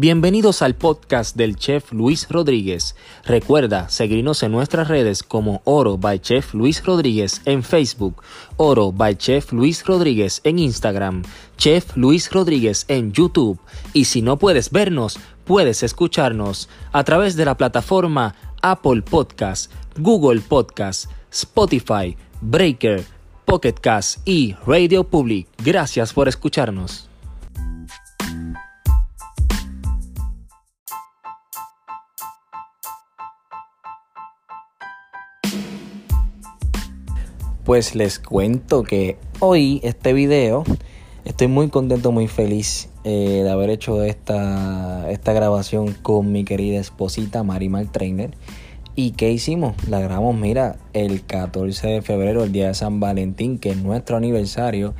Bienvenidos al podcast del chef Luis Rodríguez. Recuerda seguirnos en nuestras redes como Oro by Chef Luis Rodríguez en Facebook, Oro by Chef Luis Rodríguez en Instagram, Chef Luis Rodríguez en YouTube y si no puedes vernos, puedes escucharnos a través de la plataforma Apple Podcast, Google Podcast, Spotify, Breaker, Pocket Cast y Radio Public. Gracias por escucharnos. Pues les cuento que hoy este video estoy muy contento, muy feliz eh, de haber hecho esta, esta grabación con mi querida esposita Marimar Trainer. ¿Y qué hicimos? La grabamos, mira, el 14 de febrero, el día de San Valentín, que es nuestro aniversario.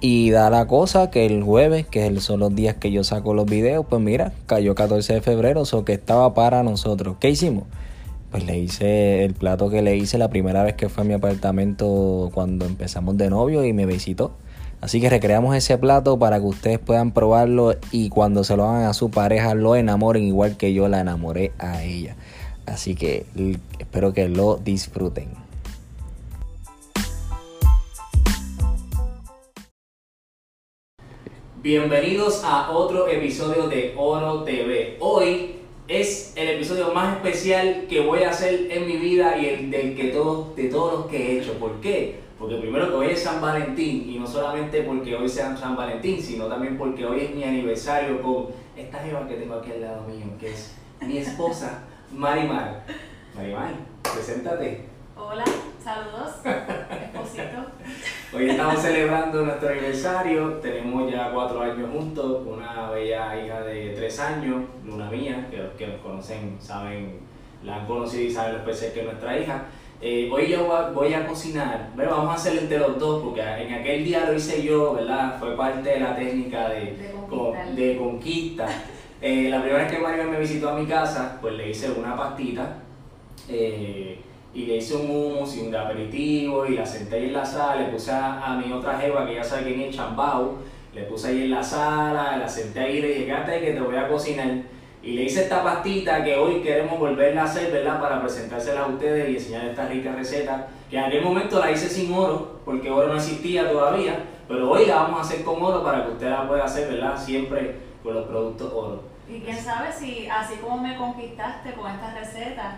Y da la cosa que el jueves, que son los días que yo saco los videos, pues mira, cayó 14 de febrero, o que estaba para nosotros. ¿Qué hicimos? Pues le hice el plato que le hice la primera vez que fue a mi apartamento cuando empezamos de novio y me visitó. Así que recreamos ese plato para que ustedes puedan probarlo y cuando se lo hagan a su pareja lo enamoren igual que yo la enamoré a ella. Así que espero que lo disfruten. Bienvenidos a otro episodio de Oro TV. Hoy es el episodio más especial que voy a hacer en mi vida y el del que todos, de todos los que he hecho. ¿Por qué? Porque primero que hoy es San Valentín y no solamente porque hoy sea San Valentín, sino también porque hoy es mi aniversario con esta jeva que tengo aquí al lado mío, que es mi esposa, Marimar. Marimar, preséntate. Hola, saludos, esposito. Hoy estamos celebrando nuestro aniversario, tenemos ya cuatro años juntos, una bella hija de tres años, Luna mía, que los que nos conocen saben, la han conocido y saben lo especial que es nuestra hija. Eh, hoy yo voy a cocinar, pero vamos a hacerlo entre los dos, porque en aquel día lo hice yo, ¿verdad? Fue parte de la técnica de, de, conquista. Eh, la primera vez que Mario me visitó a mi casa, pues le hice una pastita. Eh, y le hice un hummus y un aperitivo y la senté ahí en la sala, le puse a, mi otra jeva que ya sabe quién es Chambao, le puse ahí en la sala, la senté ahí y le dije, quédate que te voy a cocinar. Y le hice esta pastita que hoy queremos volverla a hacer, ¿verdad? Para presentársela a ustedes y enseñar esta rica receta, que en aquel momento la hice sin oro, porque oro no existía todavía, pero hoy la vamos a hacer con oro para que usted la pueda hacer, ¿verdad? Siempre con los productos oro. Y quién sabe si así como me conquistaste con esta receta,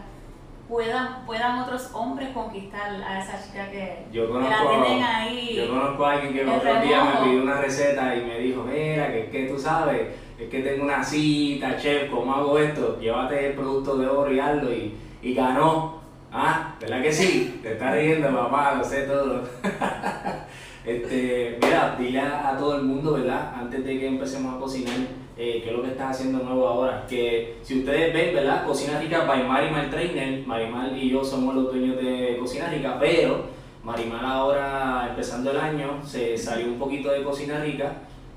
puedan, puedan otros hombres conquistar a esa chica que, yo la tienen ahí. Yo conozco a alguien que el otro día me pidió una receta y me dijo, mira, que, que tú sabes, es que tengo una cita, chef, ¿cómo hago esto? Llévate el producto de oro y hazlo y, y ganó. Ah, ¿verdad que sí? Te está riendo, papá, lo sé todo. este, mira, dile a todo el mundo, ¿verdad? Antes de que empecemos a cocinar eh, qué es lo que estás haciendo nuevo ahora. Que si ustedes ven, ¿verdad? Cocina Rica by Marimal Trainer, Marimal y yo somos los dueños de Cocina Rica, pero Marimal ahora, empezando el año, se salió un poquito de Cocina Rica,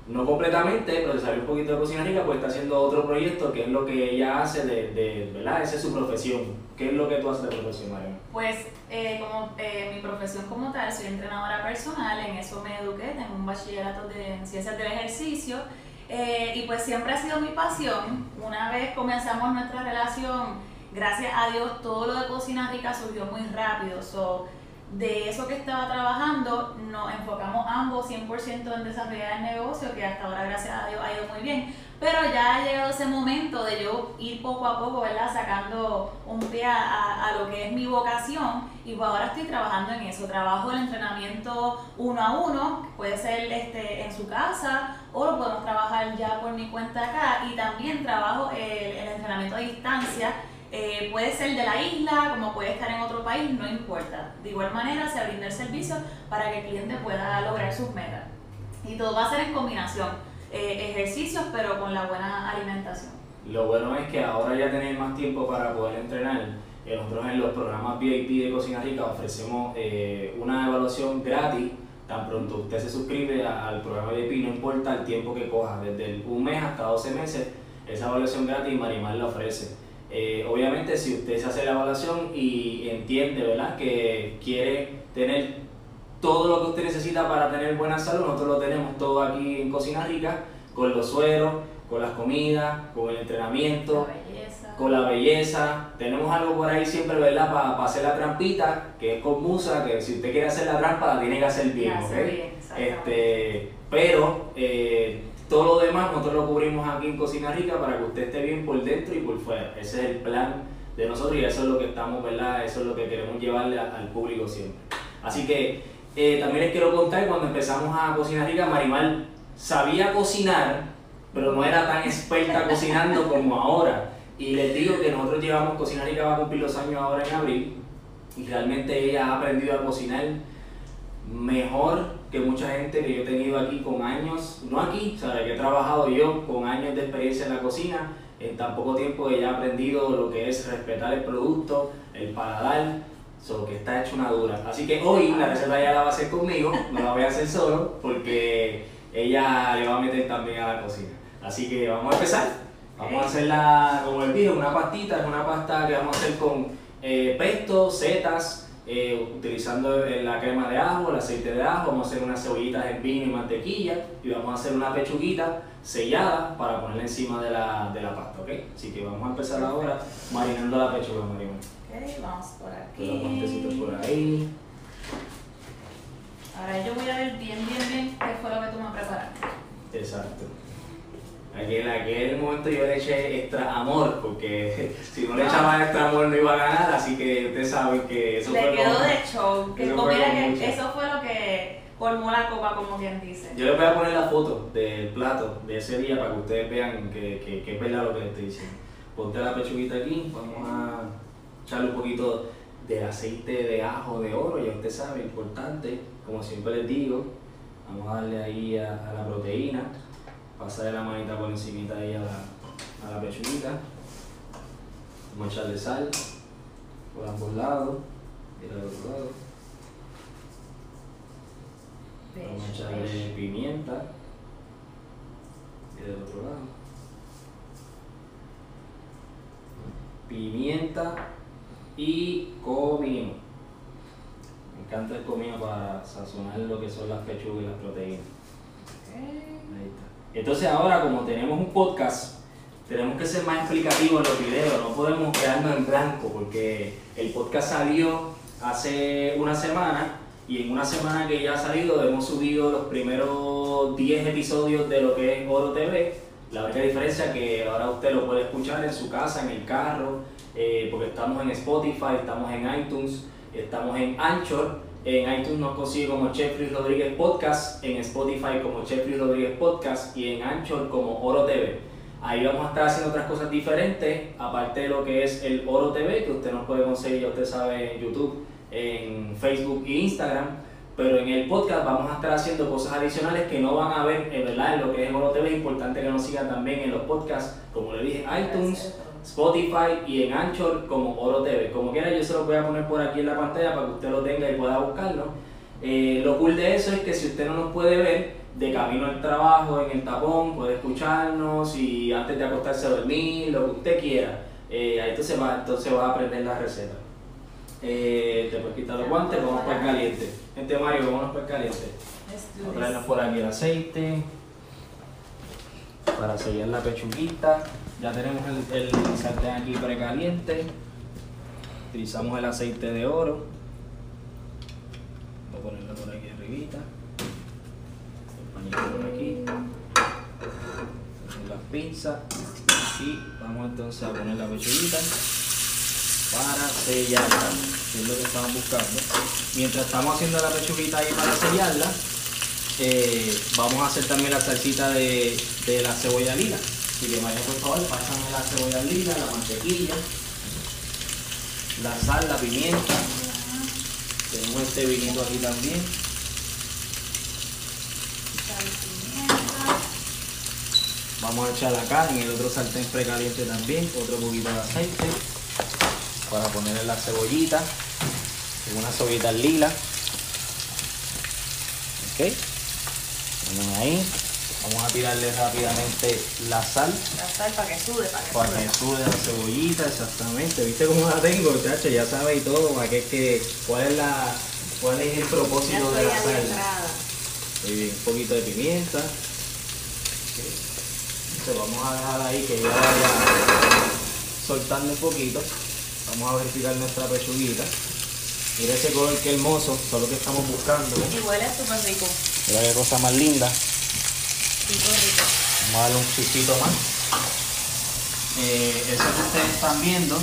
no completamente, pero se salió un poquito de Cocina Rica, pues está haciendo otro proyecto que es lo que ella hace de, de ¿verdad? Esa es su profesión. ¿Qué es lo que tú haces de profesión, Marimal? Pues eh, como eh, mi profesión como tal, soy entrenadora personal, en eso me eduqué, tengo un bachillerato de en ciencias del ejercicio eh, y pues siempre ha sido mi pasión. Una vez comenzamos nuestra relación, gracias a Dios, todo lo de Cocina Rica surgió muy rápido. De eso que estaba trabajando, nos enfocamos ambos 100% en desarrollar el negocio, que hasta ahora, gracias a Dios, ha ido muy bien. Pero ya ha llegado ese momento de yo ir poco a poco, ¿verdad? Sacando un pie a, a, lo que es mi vocación y pues ahora estoy trabajando en eso. Trabajo el entrenamiento uno a uno, puede ser este, en su casa o lo podemos trabajar ya por mi cuenta acá y también trabajo el, el entrenamiento a distancia eh, puede ser de la isla, como puede estar en otro país, no importa. De igual manera se brinda el servicio para que el cliente pueda lograr sus metas. Y todo va a ser en combinación, eh, ejercicios pero con la buena alimentación. Lo bueno es que ahora ya tenéis más tiempo para poder entrenar. Eh, nosotros en los programas VIP de Cocina Rica ofrecemos una evaluación gratis. Tan pronto usted se suscribe al programa VIP, no importa el tiempo que coja, desde un mes hasta 12 meses, esa evaluación gratis Marimar la ofrece. Eh, obviamente si usted se hace la evaluación y entiende ¿verdad? que quiere tener todo lo que usted necesita para tener buena salud, nosotros lo tenemos todo aquí en Cocina Rica, con los sueros, con las comidas, con el entrenamiento, La con la belleza. Tenemos algo por ahí siempre, ¿verdad? Para hacer la trampita, que es con musa, que si usted quiere hacer la trampa, la tiene que hacer bien. Este, pero eh, todo lo demás nosotros lo cubrimos aquí en Cocina Rica para que usted esté bien por dentro y por fuera. Ese es el plan de nosotros y eso es lo que estamos, ¿verdad? Eso es lo que queremos llevarle a- al público siempre. Así que eh, también les quiero contar, cuando empezamos a Cocina Rica, Marimal sabía cocinar, pero no era tan experta cocinando como ahora. Y les digo que nosotros llevamos Cocina Rica, va a cumplir los años ahora en abril, y realmente ella ha aprendido a cocinar mejor que mucha gente que yo he tenido aquí con años, no aquí, o sea, que he trabajado yo con años de experiencia en la cocina, en tan poco tiempo ella ha aprendido lo que es respetar el producto, el paladar, so que está hecho una dura. Así que hoy la receta ya la va a hacer conmigo, no la voy a hacer solo, porque ella le va a meter también a la cocina. Así que vamos a empezar. Vamos a hacerla, como les dije, una pastita, es una pasta que vamos a hacer con eh, pesto, setas, eh, utilizando la crema de ajo, el aceite de ajo, vamos a hacer unas cebollitas en vino y mantequilla y vamos a hacer una pechuguita sellada para ponerla encima de la, de la pasta, ¿ok? Así que vamos a empezar ahora marinando la pechuga, Marimar. Ok, vamos por Los guantecitos aquí. por ahí. Ahora yo voy a ver bien, bien, bien qué fue lo que tú me preparaste. Exacto. Aquel, aquel momento yo le eché extra amor, porque si no le echaba extra amor no iba a ganar, así que ustedes saben que eso Le fue quedó como- de show. Que eso fue que eso fue lo que formó la copa, como quien dice. Yo les voy a poner la foto del plato de ese día para que ustedes vean que, que, que es verdad lo que les estoy diciendo. Ponte la pechuguita aquí, vamos a echarle un poquito de aceite de ajo de oro, ya usted sabe, importante, como siempre les digo, vamos a darle ahí a, a la proteína, pasarle la manita por encimita ahí a la, a la pechuguita, vamos a echarle sal por ambos lados y del otro lado. Vamos a echarle pimienta. Y del otro lado. Pimienta y comino. Me encanta el comino para sazonar lo que son las pechugas y las proteínas. Ahí está. Entonces ahora como tenemos un podcast, tenemos que ser más explicativos en los videos, no podemos quedarnos en blanco porque el podcast salió hace una semana y en una semana que ya ha salido hemos subido los primeros 10 episodios de lo que es Oro TV. La única diferencia es que ahora usted lo puede escuchar en su casa, en el carro, eh, porque estamos en Spotify, estamos en iTunes, estamos en Anchor. En iTunes nos consigue como Jeffrey Rodríguez Podcast, en Spotify como Jeffrey Rodríguez Podcast y en Anchor como Oro TV. Ahí vamos a estar haciendo otras cosas diferentes, aparte de lo que es el Oro TV, que usted nos puede conseguir, ya usted sabe, en YouTube, en Facebook e Instagram. Pero en el podcast vamos a estar haciendo cosas adicionales que no van a ver, en verdad, en lo que es Oro TV. Es importante que nos sigan también en los podcasts, como le dije, iTunes, Spotify y en Anchor como Oro TV. Como quiera, yo se lo voy a poner por aquí en la pantalla para que usted lo tenga y pueda buscarlo. Eh, lo cool de eso es que si usted no nos puede ver, de camino al trabajo, en el tapón, puede escucharnos y antes de acostarse a dormir, lo que usted quiera. Eh, ahí entonces va, entonces va a aprender la receta. Eh, te puedes quitar los guantes, vamos para el caliente. Gente Mario, vámonos para el caliente. Vamos a traernos por aquí el aceite para sellar la pechuguita. Ya tenemos el, sartén aquí precaliente. Utilizamos el aceite de oro. Voy a ponerlo por aquí arribita. El pañito por aquí. Las pinzas. Y vamos entonces a poner la pechuguita para sellarla, que es lo que estamos buscando. Mientras estamos haciendo la pechuguita ahí para sellarla, eh, vamos a hacer también la salsita de, de la cebolla lila. Así que María, por favor, pásame la cebolla lila, la mantequilla, la sal, la pimienta. Tenemos este vinito aquí también. Vamos a echar acá en el otro sartén precaliente también, otro poquito de aceite para ponerle la cebollita, una cebollita lila. Ok, ponemos ahí. Vamos a tirarle rápidamente la sal La sal para que sude, para que para sude. que sude la cebollita, exactamente. ¿Viste cómo la tengo, chacho? Ya sabe y todo, para que es que, cuál es la, cuál es el Ya propósito de la sal. Muy bien, un poquito de pimienta. Entonces vamos a dejar ahí que ella vaya soltando un poquito. Vamos a verificar nuestra pechuguita. Mira ese color que hermoso, todo lo que estamos buscando. Y huele súper rico. Mira qué cosa más linda. Rico, rico. Vamos a darle un chistito más. Eh, eso que ustedes están viendo.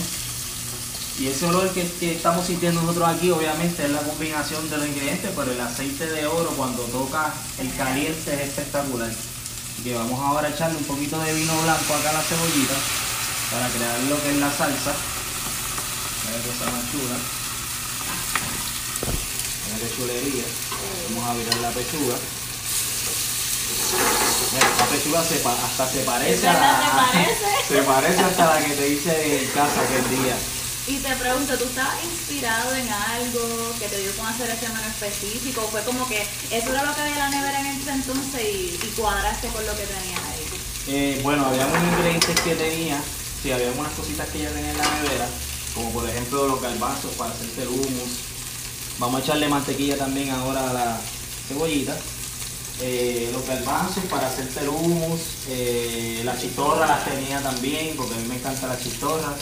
Y ese olor que, que estamos sintiendo nosotros aquí, obviamente, es la combinación de los ingredientes, pero el aceite de oro cuando toca el caliente es espectacular. Así que vamos ahora a echarle un poquito de vino blanco acá a la cebollita para crear lo que es la salsa. Mira qué cosa más chula. Mira qué chulería. Vamos a virar la pechuga. Mira, La pechuga se pa- hasta se parece ¿Es a la, ¿Te parece? se parece hasta la que te hice en casa aquel día. Y te pregunto, ¿tú estabas inspirado en algo que te dio con hacer este menú específico? ¿O fue como que eso era lo que había en la nevera en ese entonces y, y cuadraste con lo que tenías ahí? Eh, bueno, había unos ingredientes que tenía, sí, había unas cositas que ya tenía en la nevera, como por ejemplo los garbanzos para hacerte el hummus. Vamos a echarle mantequilla también ahora a la cebollita. Eh, los garbanzos para hacerte el hummus, eh, las chistorras las tenía también, porque a mí me encantan las chistorras.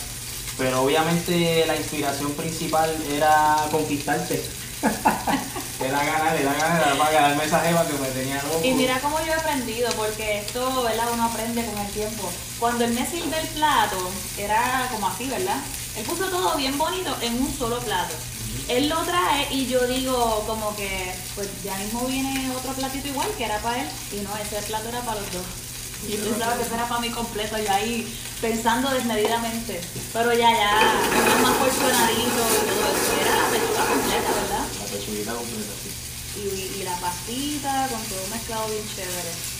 Pero obviamente la inspiración principal era conquistarte. era ganar, era ganar, era para ganarme esa jeva que me tenía loco. Y mira cómo yo he aprendido, porque esto, ¿verdad? Uno aprende con el tiempo. Cuando él me sirve el plato, era como así, ¿verdad? Él puso todo bien bonito en un solo plato. Él lo trae y yo digo como que, pues ya mismo viene otro platito igual que era para él y no, ese plato era para los dos. Y yo pensaba que ese era para mí completo, yo ahí pensando desmedidamente. Pero ya, ya, más porcionadito y todo eso. Era la pechuga completa, ¿verdad? La pechuguita completa, sí. y, y la pastita con todo mezclado bien chévere.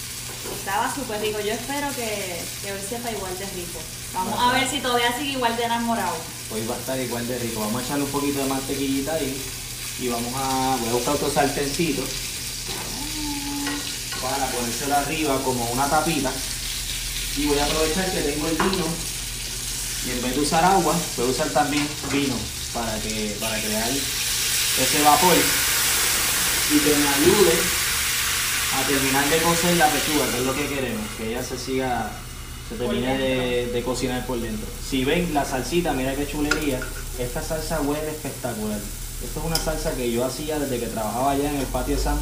Estaba súper rico. Yo espero que, que hoy sepa igual de rico. Vamos a ver si todavía sigue igual de enamorado. Hoy va a estar igual de rico. Vamos a echarle un poquito de mantequillita ahí. Y vamos a. Voy a buscar otro sartencito. Para ponérselo arriba como una tapita. Y voy a aprovechar que tengo el vino. Y en vez de usar agua, voy a usar también vino para que para crear ese vapor. Y que me ayude a terminar de cocer la pechuga, que es lo que queremos, que ella se siga, se termine de, cocinar por dentro. Si ven la salsita, mira qué chulería, esta salsa huele espectacular. Esto es una salsa que yo hacía desde que trabajaba allá en el patio de Sam.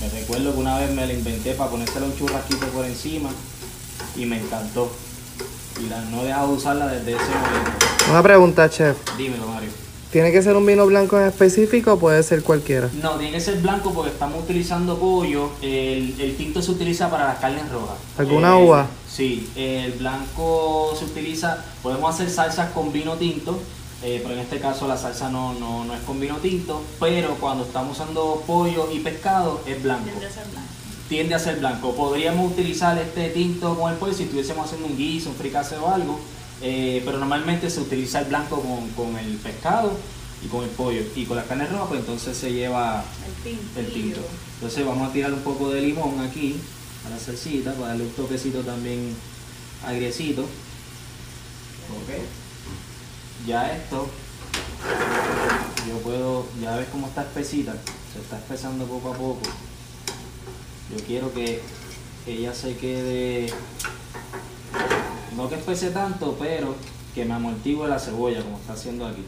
Me recuerdo que una vez me la inventé para ponérsela un churrasquito por encima y me encantó. Y la, no he dejado de usarla desde ese momento. Una pregunta, chef. Dímelo, Mario. ¿Tiene que ser un vino blanco en específico o puede ser cualquiera? No, tiene que ser blanco porque estamos utilizando pollo. El, el tinto se utiliza para las carnes rojas. ¿Alguna Eh, uva? Sí, el blanco se utiliza, podemos hacer salsas con vino tinto, eh, pero en este caso la salsa no, no, no es con vino tinto, pero cuando estamos usando pollo y pescado es blanco. Tiende a ser blanco. Tiende a ser blanco. Podríamos utilizar este tinto con el pollo si estuviésemos haciendo un guiso, un fricase o algo, eh, pero normalmente se utiliza el blanco con, con el pescado y con el pollo. Y con la carne roja, pues entonces se lleva El tinto. el tinto. Entonces vamos a tirar un poco de limón aquí a la salsita para darle un toquecito también agriecito. Ok. Ya esto, yo puedo, ya ves cómo está espesita, se está espesando poco a poco. Yo quiero que ella se quede, no que espese tanto, pero que me amortigue la cebolla como está haciendo aquí.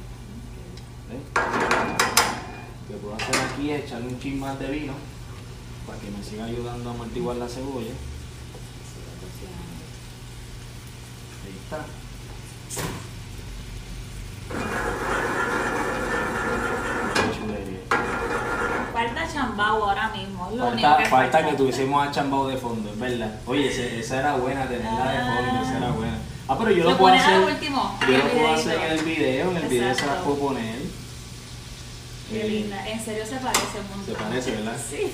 Lo que puedo hacer aquí es echarle un chin más de vino para que me siga ayudando a amortiguar la cebolla. Ahí está. Qué chulería. Falta chambao ahora mismo. es Lo único Falta, que falta que tuviésemos a chambao de fondo, es verdad. Oye, ese- esa era buena, tenerla de fondo, esa era buena. Ah, pero yo lo, Lo puedo hacer. último, Yo lo puedo hacer en el video, en el video se las puedo poner. Qué Eh, linda. En serio se parece montón. Se parece, ¿verdad? Sí,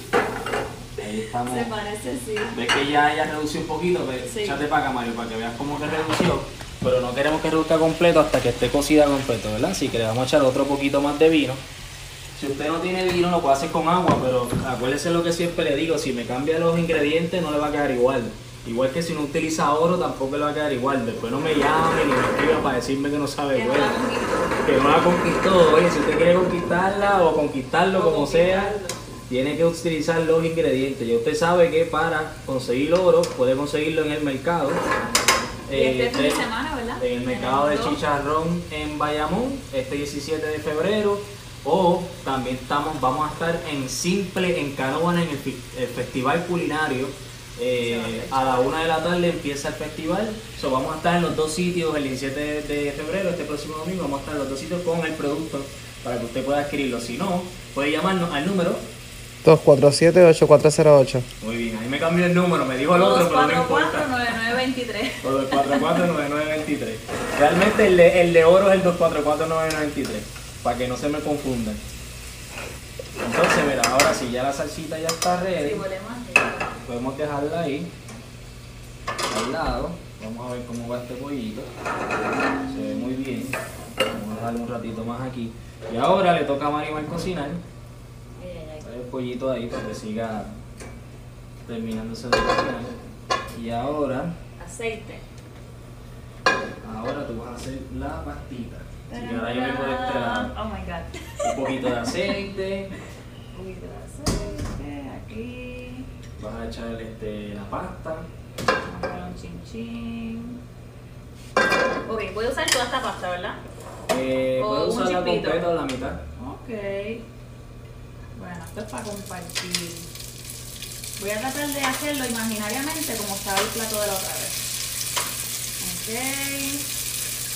Ahí estamos. se parece, sí. Ves que ya ella redució un poquito, pues, Sí. échate para acá, Mario, para que veas cómo que redució. Pero no queremos que reduzca completo hasta que esté cocida completo, ¿verdad? Así que le vamos a echar otro poquito más de vino. Si usted no tiene vino, lo puede hacer con agua, pero acuérdese lo que siempre le digo, si me cambia los ingredientes no le va a quedar igual. Igual que si no utiliza oro, tampoco le va a quedar igual. Después no me llame ni me escriba para decirme que no sabe Que no bueno. Que no la conquistó. Oye, si usted quiere conquistarla o conquistarlo, como sea, tiene que utilizar los ingredientes. Ya usted sabe que para conseguir oro puede conseguirlo en el mercado. Y este eh, fin de de- semana, ¿verdad? en el mercado de. Chicharrón en Bayamón, este 17 de febrero. O también estamos, vamos a estar en Simple, en Canóvana, en el, Festival Culinario. Eh, a la una de la tarde empieza el festival. So, vamos a estar en los dos sitios el 17 de, de febrero, este próximo domingo. Vamos a estar en los dos sitios con el producto para que usted pueda adquirirlo. Si no, puede llamarnos al número. 247-8408. Muy bien, ahí me cambió el número, me dijo el otro, pero no importa. 244-9923. Por el 449923. Realmente el de, el de oro es el 244993. Para que no se me confundan. Entonces, mira, ahora sí, ya la salsita ya está ready. Podemos dejarla ahí. Al lado. Vamos a ver cómo va este pollito. Se ve muy bien. Vamos a darle un ratito más aquí. Y ahora le toca a Maribel cocinar. El pollito ahí para que siga terminándose de cocinar. Y ahora Aceite. Ahora tú vas a hacer la pastita. Así que ahora yo vengo de lado. Oh my god. Un poquito de aceite. Un poquito de aceite aquí. Vas a echar este, la pasta. Vamos a poner un chin chin. Ok, voy a usar toda esta pasta, ¿verdad? Eh, O un usarla chispito. completa o la mitad. Ok. Bueno, esto es para compartir. Voy a tratar de hacerlo imaginariamente como estaba el plato de la otra vez. Ok.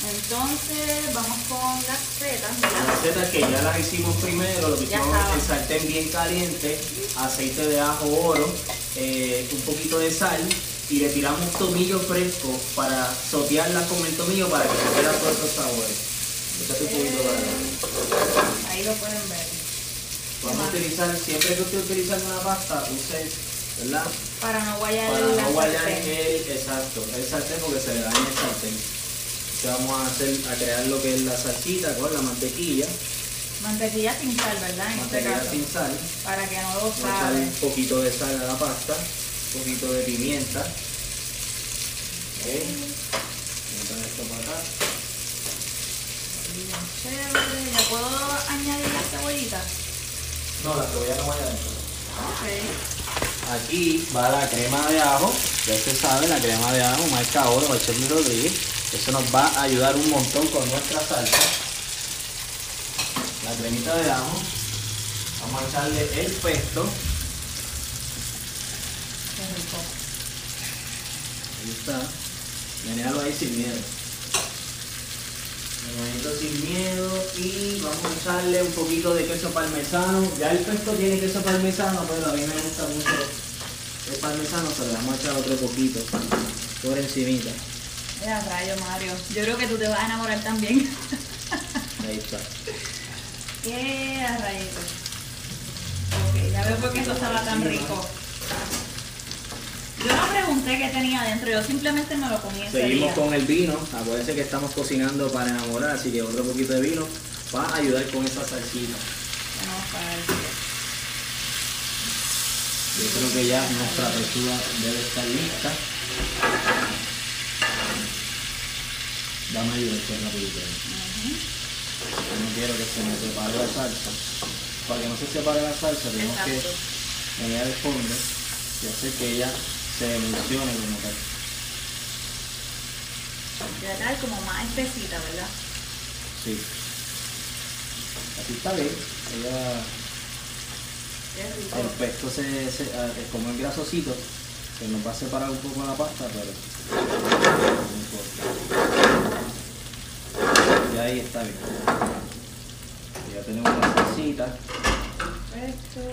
Entonces vamos con las setas, Las recetas que ya las hicimos primero, lo que hicimos el sartén bien caliente, aceite de ajo oro, eh, un poquito de sal y le tiramos tomillo fresco para sotearla con el tomillo para que se pierdan todos los sabores. Ahí lo pueden ver. Vamos a utilizar, siempre que usted utiliza una pasta, use, ¿verdad? Para no guayar Para la no guayar el, exacto, el sartén porque se le daña el sartén. Entonces vamos a hacer, a crear lo que es la salsita con la mantequilla, Mantequilla sin sal, ¿verdad? En este mantequilla sin sal. Para que no lo Vamos a echar un poquito de sal a la pasta, un poquito de pimienta. Ok. Vamos a esto para acá. Chévere. ¿Le puedo añadir las cebollitas? No, la cebolla no vaya adentro. Ok. Aquí va la crema de ajo, ya se sabe, la crema de ajo, marca oro, Bacheli Rodríguez. Eso nos va a ayudar un montón con nuestra salsa. La cremita de ajo. Vamos a echarle el pesto. Ahí está. Menealo ahí sin miedo. Sin miedo. Y vamos a echarle un poquito de queso parmesano. Ya el pesto tiene queso parmesano, pero a mí me gusta mucho el parmesano, se le vamos a echar otro poquito por encimita. Mira, rayo, Mario. Yo creo que tú te vas a enamorar también. Ahí está. ¡Qué rayito! Ok, ya veo por qué esto estaba tan rico. Yo no pregunté qué tenía adentro, yo simplemente me lo comí ese Seguimos día. con el vino. Acuérdense que estamos cocinando para enamorar, así que otro poquito de vino va a ayudar con esa salsita. Yo creo que ya nuestra pechuga debe estar lista. Dame ayuda este rapidito. Yo no quiero que se me separe la salsa. Para que no se separe la salsa tenemos que menear el fondo y hacer que ella se emulsione como tal. Debe estar como más espesita, ¿verdad? Sí. Así está bien. Ella. El pesto se, se- es como el grasosito, que nos va a separar un poco la pasta, pero no importa. Y ahí está bien. Ya tenemos la salsita,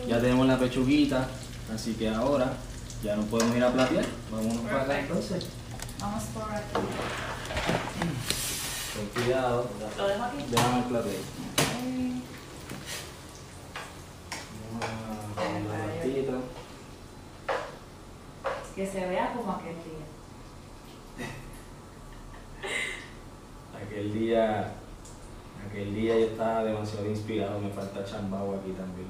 ya tenemos la pechuguita, así que ahora ya no podemos ir a platear. Vámonos para acá entonces. Vamos por aquí. Con cuidado. Lo dejo aquí. Déjame el plateo. Ok. Vamos a poner la pastita. Que se vea como aquel día. Aquel día, aquel día yo estaba demasiado inspirado, me falta chambao aquí también,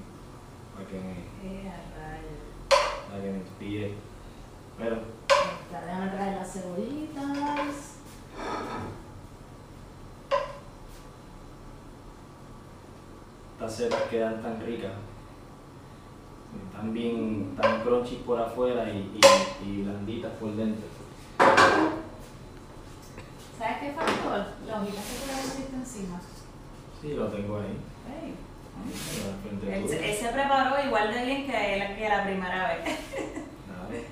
para que me. Para que me inspire. Pero Está, Déjame traer las cebollitas. estas setas quedan tan ricas. están bien, están crunchy por afuera y, y, y blanditas por dentro. ¿Sabes qué faltó? La hojita que te pusiste encima. Sí, lo tengo ahí. Él, se preparó igual de bien que, la- que la primera vez. Dale.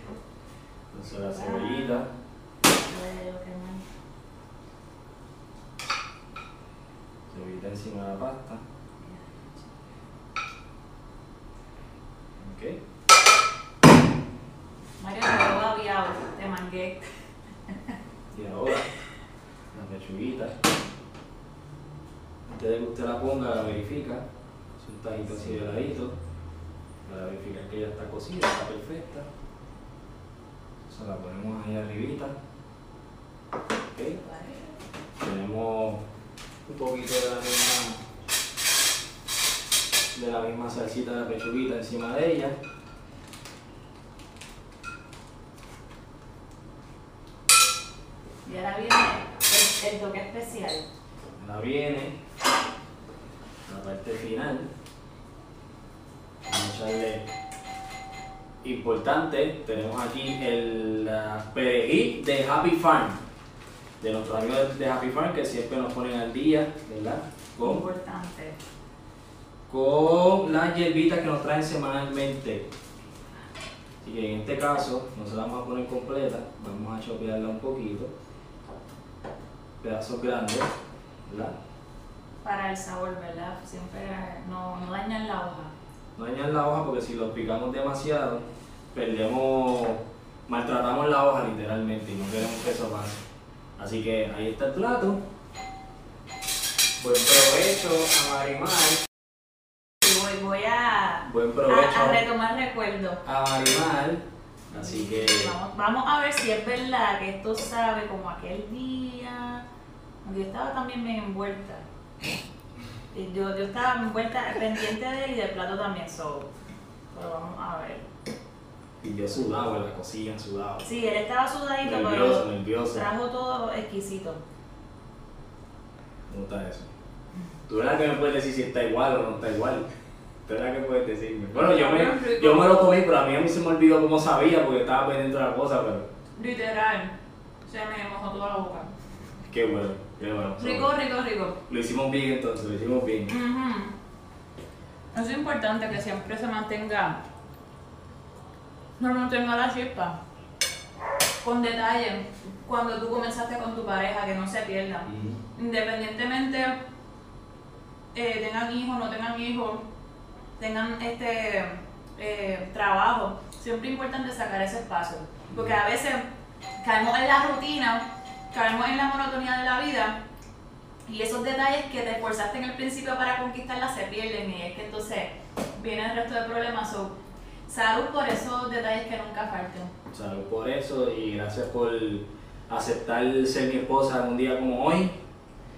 Entonces la cebollita, qué mal. cebollita encima de la pasta. Ok. Mario, me lo babiado, te mangué. Y ahora, la pechuguita. Antes de que usted la ponga, la verifica. Tajito así de ladito. Para verificar que ya está cocida, está perfecta. Se la ponemos ahí arribita. Ok. Tenemos un poquito de la misma de la misma salsita de pechuguita encima de ella. Y ahora viene el, el toque especial. Ahora viene la parte final. Importante. Tenemos aquí el perejil de Happy Farm. De nuestros amigos de Happy Farm que siempre nos ponen al día, ¿verdad? Con, Importante. con las hierbitas que nos traen semanalmente. Así que en este caso no se la vamos a poner completa, vamos a chopearla un poquito. Pedazos grandes, ¿verdad? Para el sabor, ¿verdad? Siempre no, no dañan la hoja. No dañar la hoja porque si lo picamos demasiado, perdemos, maltratamos la hoja literalmente y no queremos que eso pase. Así que ahí está el plato. Buen provecho a Marimar. Y voy, voy a, Buen provecho a, a retomar recuerdos. a Marimar. Así que Vamos, vamos a ver si es verdad que esto sabe como aquel día. Yo estaba también bien envuelta. Y Yo, yo estaba envuelta, pendiente de él y del plato también, so. Pero vamos a ver. y yo sudado en la cocina, sudado. Sí, él estaba sudadito, Nervioso, pero nervioso. trajo todo exquisito. ¿Cómo está eso? Tú eres la que me puedes decir si está igual o no está igual. Tú eres la que puedes decirme. Bueno, yo me, yo me lo comí, pero a mí a mí se me olvidó cómo sabía porque estaba pendiente de la cosa, pero Literal. Se me mojó toda la boca. qué bueno, bueno. Rico, rico, rico. Lo hicimos bien entonces, lo hicimos bien. Ujú. Es importante que siempre se mantenga, no mantenga la chispa. Con detalle, cuando tú comenzaste con tu pareja, que no se pierda. Independientemente eh, tengan hijos, no tengan hijos, tengan este eh, trabajo, siempre es importante sacar ese espacio. Porque a veces caemos en la rutina, caemos en la monotonía de la vida y esos detalles que te esforzaste en el principio para conquistarla se pierden y es que entonces viene el resto de problemas. Salud por esos detalles que nunca falten. Salud por eso y gracias por aceptar ser mi esposa en un día como hoy.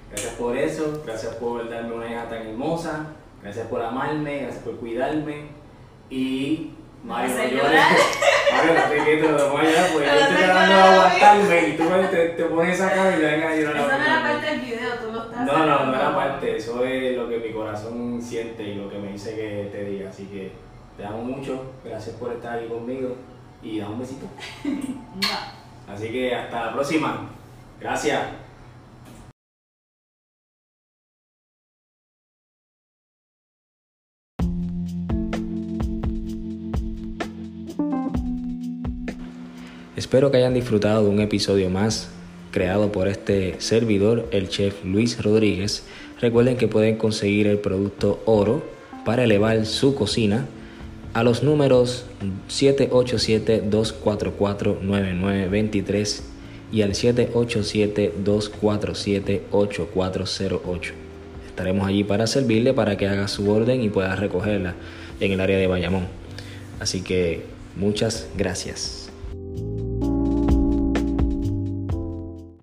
Gracias por eso, gracias por darme una hija tan hermosa, gracias por amarme, gracias por cuidarme y Mario, llorar. Mario, no te quieto, lo voy a No yo estoy tratando de aguantarme y tú te, te pones esa cara y te vengas a llorar. Eso no era parte del video, tú lo estás No, no, no era parte, eso es lo que mi corazón siente y lo que me dice que te diga. Así que te amo mucho, gracias por estar aquí conmigo y da un besito. No. Así que hasta la próxima. Gracias. Espero que hayan disfrutado de un episodio más creado por este servidor, el chef Luis Rodríguez. Recuerden que pueden conseguir el producto oro para elevar su cocina a los números 787-244-9923 y al 787-247-8408. Estaremos allí para servirle para que haga su orden y pueda recogerla en el área de Bayamón. Así que muchas gracias.